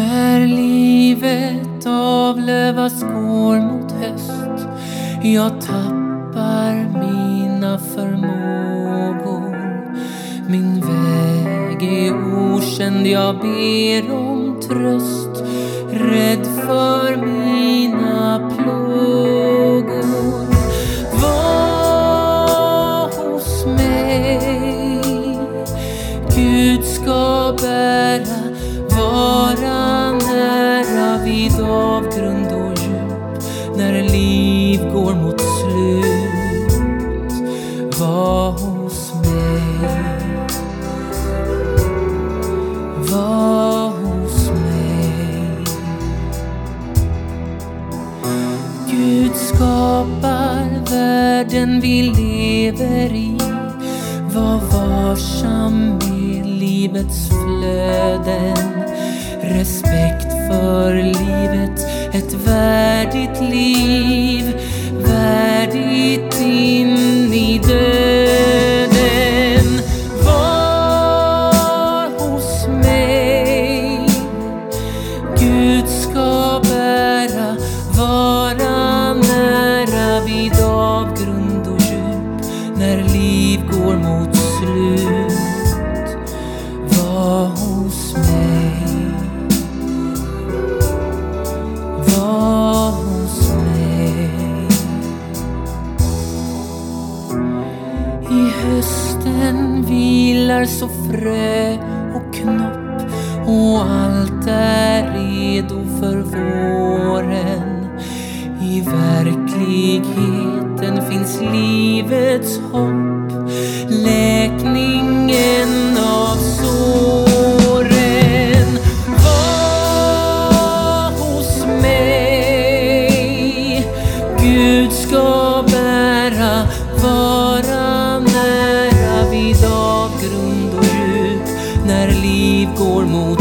När livet avlövas går mot höst. Jag tappar mina förmågor. Min väg är okänd, jag ber om tröst. Rädd för mina plågor. Var hos mig. Gud ska bära när liv går mot slut. Var hos mig. Var hos mig. Gud skapar världen vi lever i. Var varsam med livets flöden. Respekt för livet, ett värdigt liv. Värdigt in i döden. Var hos mig. Gud ska bära, vara nära vid avgrund och djup när liv går mot slut. Vilar så frö och knopp och allt är redo för våren. I verkligheten finns livets hopp, läkning Leave går mot